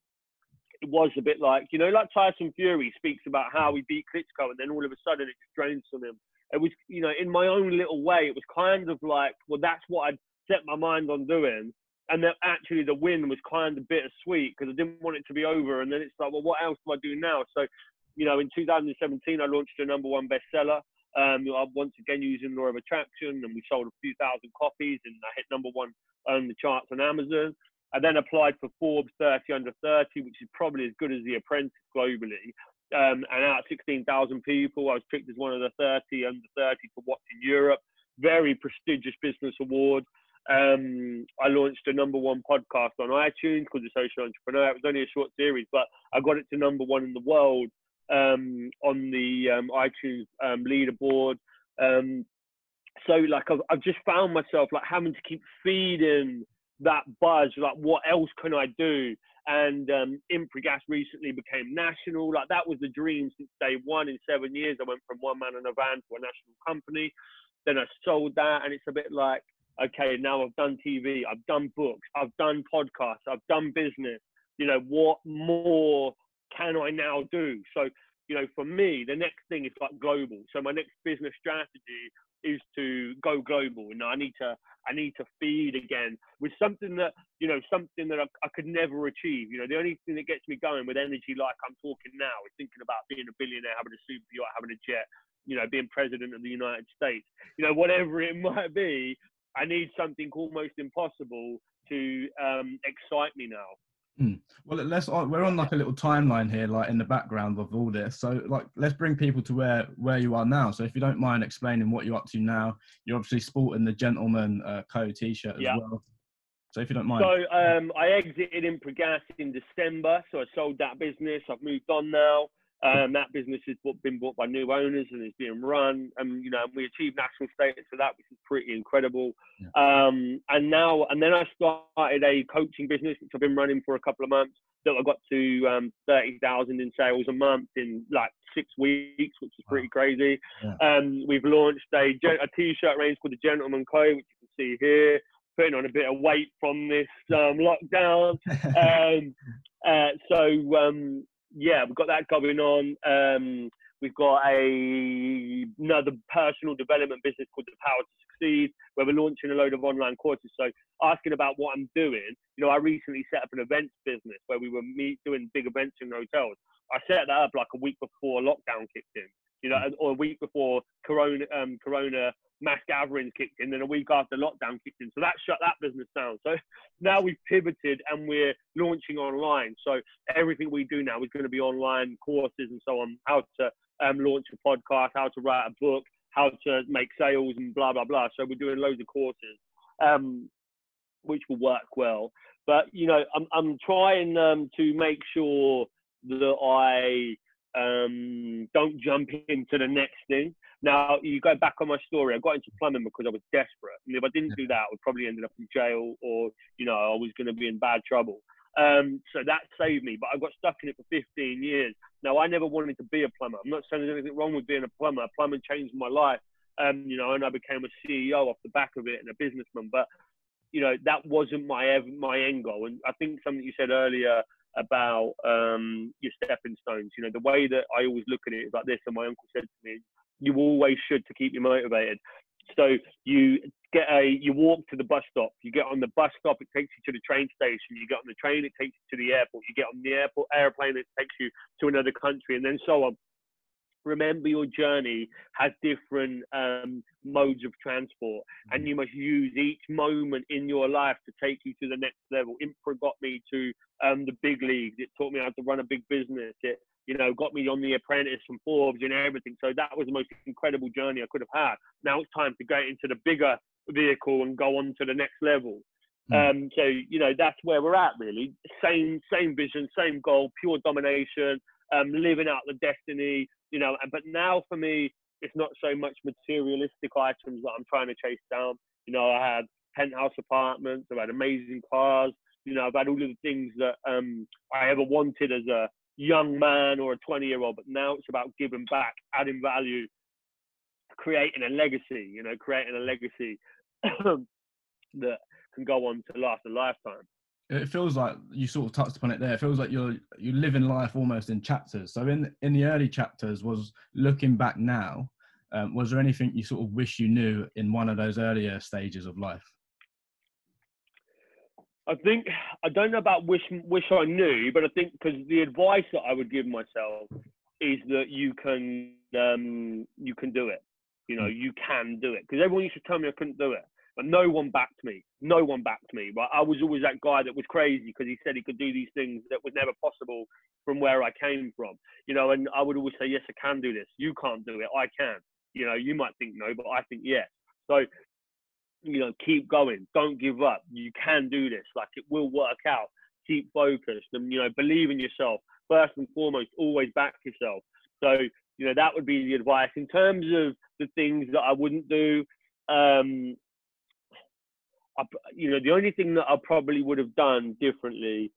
it was a bit like you know, like Tyson Fury speaks about how he beat Klitschko, and then all of a sudden it just drains from him. It was, you know, in my own little way, it was kind of like, well, that's what I'd set my mind on doing. And then actually the win was kind of bittersweet because I didn't want it to be over. And then it's like, well, what else do I do now? So, you know, in 2017, I launched a number one bestseller. Um, I once again using law of attraction, and we sold a few thousand copies, and I hit number one on the charts on Amazon. I then applied for Forbes 30 under 30, which is probably as good as The Apprentice globally. Um, and out of 16,000 people, I was picked as one of the 30 under 30 for Watch in Europe. Very prestigious business award. Um, I launched a number one podcast on iTunes called The Social Entrepreneur. It was only a short series, but I got it to number one in the world um, on the um, iTunes um, leaderboard. Um, so like I've, I've just found myself like having to keep feeding that buzz. Like what else can I do? And um, ImpraGas recently became national. Like that was the dream since day one. In seven years, I went from one man in a van to a national company. Then I sold that, and it's a bit like, okay, now I've done TV, I've done books, I've done podcasts, I've done business. You know, what more can I now do? So, you know, for me, the next thing is like global. So my next business strategy is to go global. And I need to I need to feed again with something that you know something that I, I, could never achieve. You know, the only thing that gets me going with energy, like I'm talking now, is thinking about being a billionaire, having a super yacht, having a jet. You know, being president of the United States. You know, whatever it [laughs] might be, I need something almost impossible to um, excite me now. Hmm. Well, let's. Uh, we're on like a little timeline here, like in the background of all this. So, like, let's bring people to where where you are now. So, if you don't mind explaining what you're up to now, you're obviously sporting the gentleman uh, co T-shirt as yeah. well. So, if you don't mind. So, um, I exited in ImpraGas in December. So, I sold that business. I've moved on now. Um, that business has been bought by new owners and is being run. And you know, we achieved national status for that, which is pretty incredible. Yeah. Um, and now, and then I started a coaching business, which I've been running for a couple of months. That I got to um, thirty thousand in sales a month in like six weeks, which is pretty wow. crazy. Yeah. Um, we've launched a, a t-shirt range called the Gentleman Co, which you can see here. Putting on a bit of weight from this um, lockdown. [laughs] Um, uh, so um, yeah, we've got that going on. Um, we've got a another personal development business called The Power to Succeed, where we're launching a load of online courses. So asking about what I'm doing, you know, I recently set up an events business where we were meet, doing big events in hotels. I set that up like a week before lockdown kicked in, you know, or a week before Corona um, Corona mass gatherings kicked in, then a week after lockdown kicked in. So that shut that business down. So [laughs] now we've pivoted and we're launching online. So everything we do now is going to be online courses and so on, how to um, launch a podcast, how to write a book, how to make sales and blah, blah, blah. So we're doing loads of courses, um, which will work well. But, you know, I'm, I'm trying um, to make sure that I um, don't jump into the next thing. Now, you go back on my story, I got into plumbing because I was desperate. And if I didn't do that, I would probably ended up in jail or, you know, I was going to be in bad trouble. Um, so that saved me, but I got stuck in it for 15 years. Now, I never wanted to be a plumber. I'm not saying there's anything wrong with being a plumber. Plumbing changed my life, um, you know, and I became a CEO off the back of it and a businessman. But, you know, that wasn't my my end goal. And I think something you said earlier about um, your stepping stones, you know, the way that I always look at it is like this. And my uncle said to me, you always should to keep you motivated. So you get a, you walk to the bus stop. You get on the bus stop, it takes you to the train station. You get on the train, it takes you to the airport. You get on the airport airplane, it takes you to another country, and then so on. Remember, your journey has different um, modes of transport, and mm-hmm. you must use each moment in your life to take you to the next level. Impra got me to um, the big leagues. It taught me how to run a big business. It you know, got me on The Apprentice and Forbes and everything. So that was the most incredible journey I could have had. Now it's time to get into the bigger vehicle and go on to the next level. Mm. Um, so you know that's where we're at really. Same same vision, same goal, pure domination, um, living out the destiny. You know, but now for me, it's not so much materialistic items that I'm trying to chase down. You know, I had penthouse apartments, I've had amazing cars. You know, I've had all of the things that um, I ever wanted as a young man or a 20 year old, but now it's about giving back, adding value, creating a legacy, you know, creating a legacy [clears throat] that can go on to last a lifetime. It feels like you sort of touched upon it there. It feels like you're you live in life almost in chapters. So in in the early chapters, was looking back now, um, was there anything you sort of wish you knew in one of those earlier stages of life? I think I don't know about wish wish I knew, but I think because the advice that I would give myself is that you can um, you can do it. You know, you can do it because everyone used to tell me I couldn't do it, but no one backed me. No one backed me. But I was always that guy that was crazy because he said he could do these things that was never possible from where I came from. You know, and I would always say, yes, I can do this. You can't do it. I can. You know, you might think no, but I think yes. So you know, keep going. Don't give up. You can do this. Like it will work out. Keep focused and you know, believe in yourself. First and foremost, always back yourself. So, you know, that would be the advice. In terms of the things that I wouldn't do, um, I, you know, the only thing that I probably would have done differently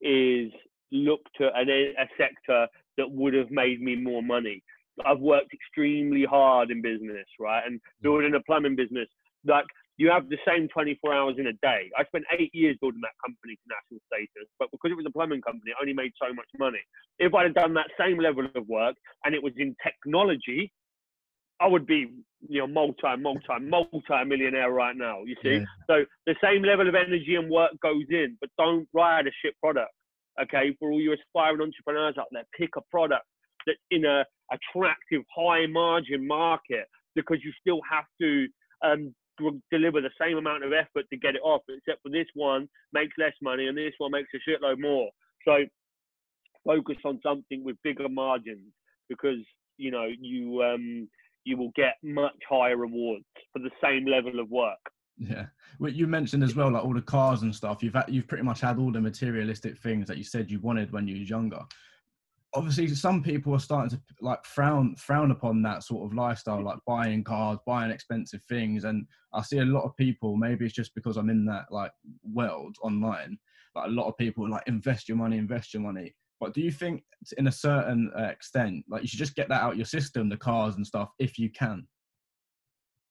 is looked at an, a sector that would have made me more money. I've worked extremely hard in business, right? And mm. building a plumbing business, like you have the same 24 hours in a day. I spent eight years building that company to national status, but because it was a plumbing company, I only made so much money. If I'd have done that same level of work and it was in technology, I would be, you know, multi, multi, multi millionaire right now. You see, yeah. so the same level of energy and work goes in, but don't ride a shit product. Okay, for all you aspiring entrepreneurs out there, pick a product that's in a attractive, high margin market because you still have to um, deliver the same amount of effort to get it off. Except for this one makes less money and this one makes a shitload more. So focus on something with bigger margins because you know you um, you will get much higher rewards for the same level of work. Yeah, well, you mentioned as well, like all the cars and stuff. You've had, you've pretty much had all the materialistic things that you said you wanted when you was younger. Obviously, some people are starting to like frown frown upon that sort of lifestyle, like buying cars, buying expensive things. And I see a lot of people. Maybe it's just because I'm in that like world online. But a lot of people like invest your money, invest your money. But do you think, in a certain uh, extent, like you should just get that out your system, the cars and stuff, if you can?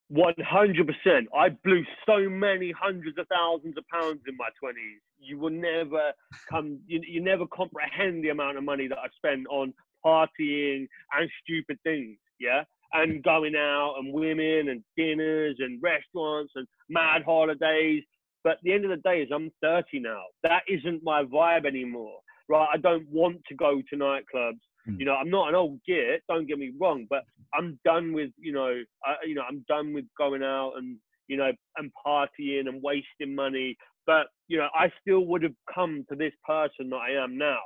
One hundred percent. I blew so many hundreds of thousands of pounds in my twenties. You will never come. You, you never comprehend the amount of money that I spent on partying and stupid things. Yeah, and going out and women and dinners and restaurants and mad holidays. But at the end of the day, is I'm 30 now. That isn't my vibe anymore. Right? I don't want to go to nightclubs. Mm. You know, I'm not an old git. Don't get me wrong, but I'm done with you know, I, you know, I'm done with going out and you know and partying and wasting money. But you know, I still would have come to this person that I am now,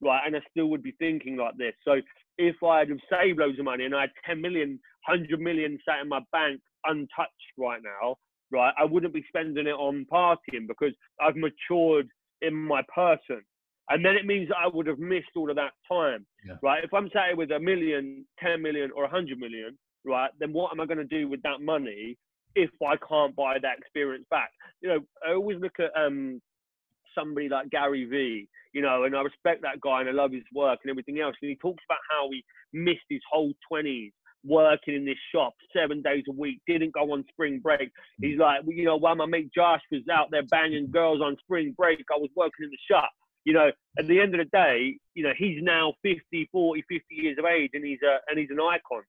right? And I still would be thinking like this. So if I had saved loads of money and I had 10 million, 100 million sat in my bank untouched right now, right, I wouldn't be spending it on partying because I've matured in my person. And then it means that I would have missed all of that time, yeah. right? If I'm sat with a million, 10 million, or 100 million, right, then what am I going to do with that money if I can't buy that experience back? You know, I always look at um, somebody like Gary Vee, you know, and I respect that guy and I love his work and everything else. And he talks about how he missed his whole 20s working in this shop seven days a week, didn't go on spring break. He's like, you know, while my mate Josh was out there banging girls on spring break, I was working in the shop you know, at the end of the day, you know, he's now 50, 40, 50 years of age and he's a, and he's an icon.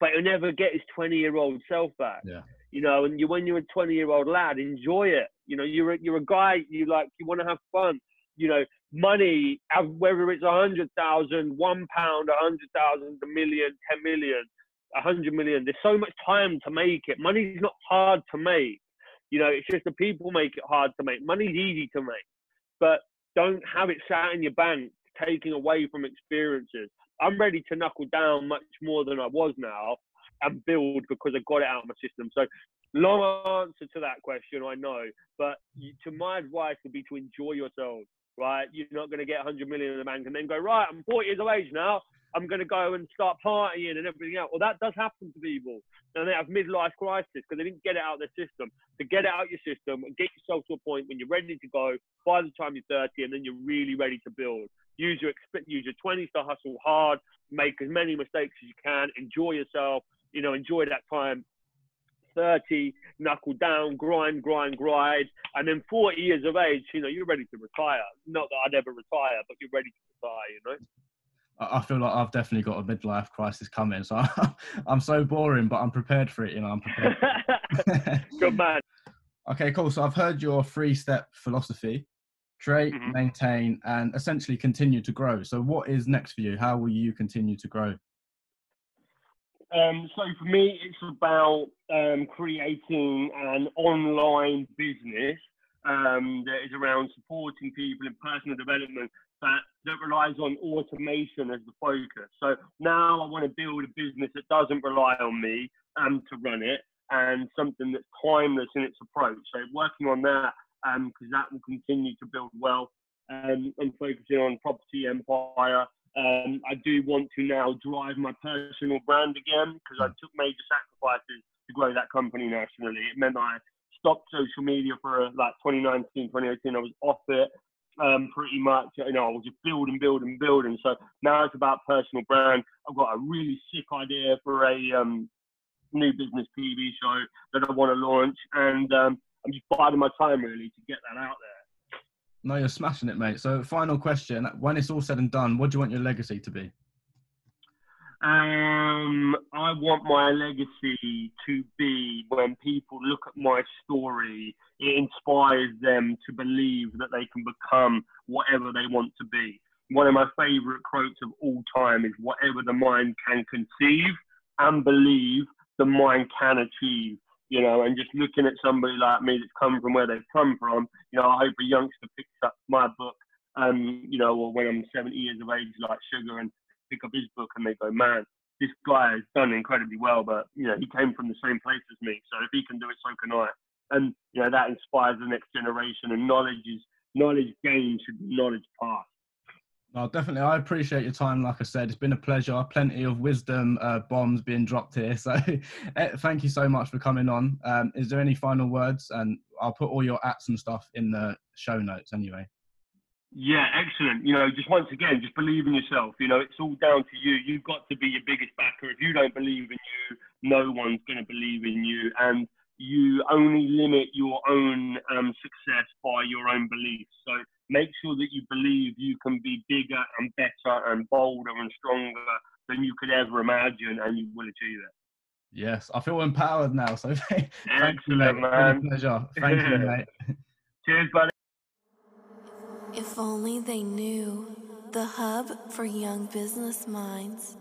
But he'll never get his 20 year old self back. Yeah. You know, and you when you're a 20 year old lad, enjoy it. You know, you're a, you're a guy, you like, you want to have fun. You know, money, whether it's a hundred thousand, one pound, a hundred thousand, a million, ten million, a hundred million. There's so much time to make it. Money's not hard to make. You know, it's just the people make it hard to make. Money's easy to make, but don't have it sat in your bank, taking away from experiences. I'm ready to knuckle down much more than I was now and build because I got it out of my system. So, long answer to that question, I know. But to my advice would be to enjoy yourself, right? You're not going to get 100 million in the bank and then go, right, I'm 40 years of age now. I'm going to go and start partying and everything else. Well, that does happen to people. And they have midlife crisis because they didn't get it out of their system. To get it out of your system and get yourself to a point when you're ready to go by the time you're 30 and then you're really ready to build. Use your, use your 20s to hustle hard, make as many mistakes as you can, enjoy yourself, you know, enjoy that time. 30, knuckle down, grind, grind, grind. And then 40 years of age, you know, you're ready to retire. Not that I'd ever retire, but you're ready to retire, you know? I feel like I've definitely got a midlife crisis coming. So [laughs] I'm so boring, but I'm prepared for it. You know, I'm prepared. [laughs] Good man. [laughs] Okay, cool. So I've heard your three step philosophy create, mm-hmm. maintain, and essentially continue to grow. So, what is next for you? How will you continue to grow? Um, so, for me, it's about um, creating an online business um, that is around supporting people in personal development that, that relies on automation as the focus. So now I want to build a business that doesn't rely on me um, to run it and something that's timeless in its approach. So working on that because um, that will continue to build wealth um, and focusing on property empire Um, I do want to now drive my personal brand again because I took major sacrifices to grow that company nationally. It meant I stopped social media for uh, like 2019, 2018. I was off it um, pretty much. You know, I was just building, building, building. So now it's about personal brand. I've got a really sick idea for a um, new business TV show that I want to launch, and um, I'm just biding my time really to get that out there. No, you're smashing it, mate. So, final question: When it's all said and done, what do you want your legacy to be? Um, I want my legacy to be when people look at my story, it inspires them to believe that they can become whatever they want to be. One of my favorite quotes of all time is whatever the mind can conceive and believe, the mind can achieve. You know, and just looking at somebody like me that's come from where they've come from, you know, I hope a youngster picks up my book, um, you know, or when I'm 70 years of age, like Sugar, and pick up his book and they go, man, this guy has done incredibly well, but you know, he came from the same place as me. So if he can do it, so can I. And you know, that inspires the next generation. And knowledge is knowledge gained should be knowledge passed. No, definitely. I appreciate your time. Like I said, it's been a pleasure. Plenty of wisdom uh, bombs being dropped here. [laughs] So, eh, thank you so much for coming on. Um, is there any final words? And I'll put all your apps and stuff in the show notes anyway. Yeah, excellent. You know, just once again, just believe in yourself. You know, it's all down to you. You've got to be your biggest backer. If you don't believe in you, no one's going to believe in you. And you only limit your own um, success by your own beliefs. So make sure that you believe you can be bigger and better and bolder and stronger than you could ever imagine, and you will achieve it. Yes, I feel empowered now. So thank Excellent, you, mate. man. pleasure. Thank you, mate. [laughs] Cheers, buddy. If only they knew the hub for young business minds.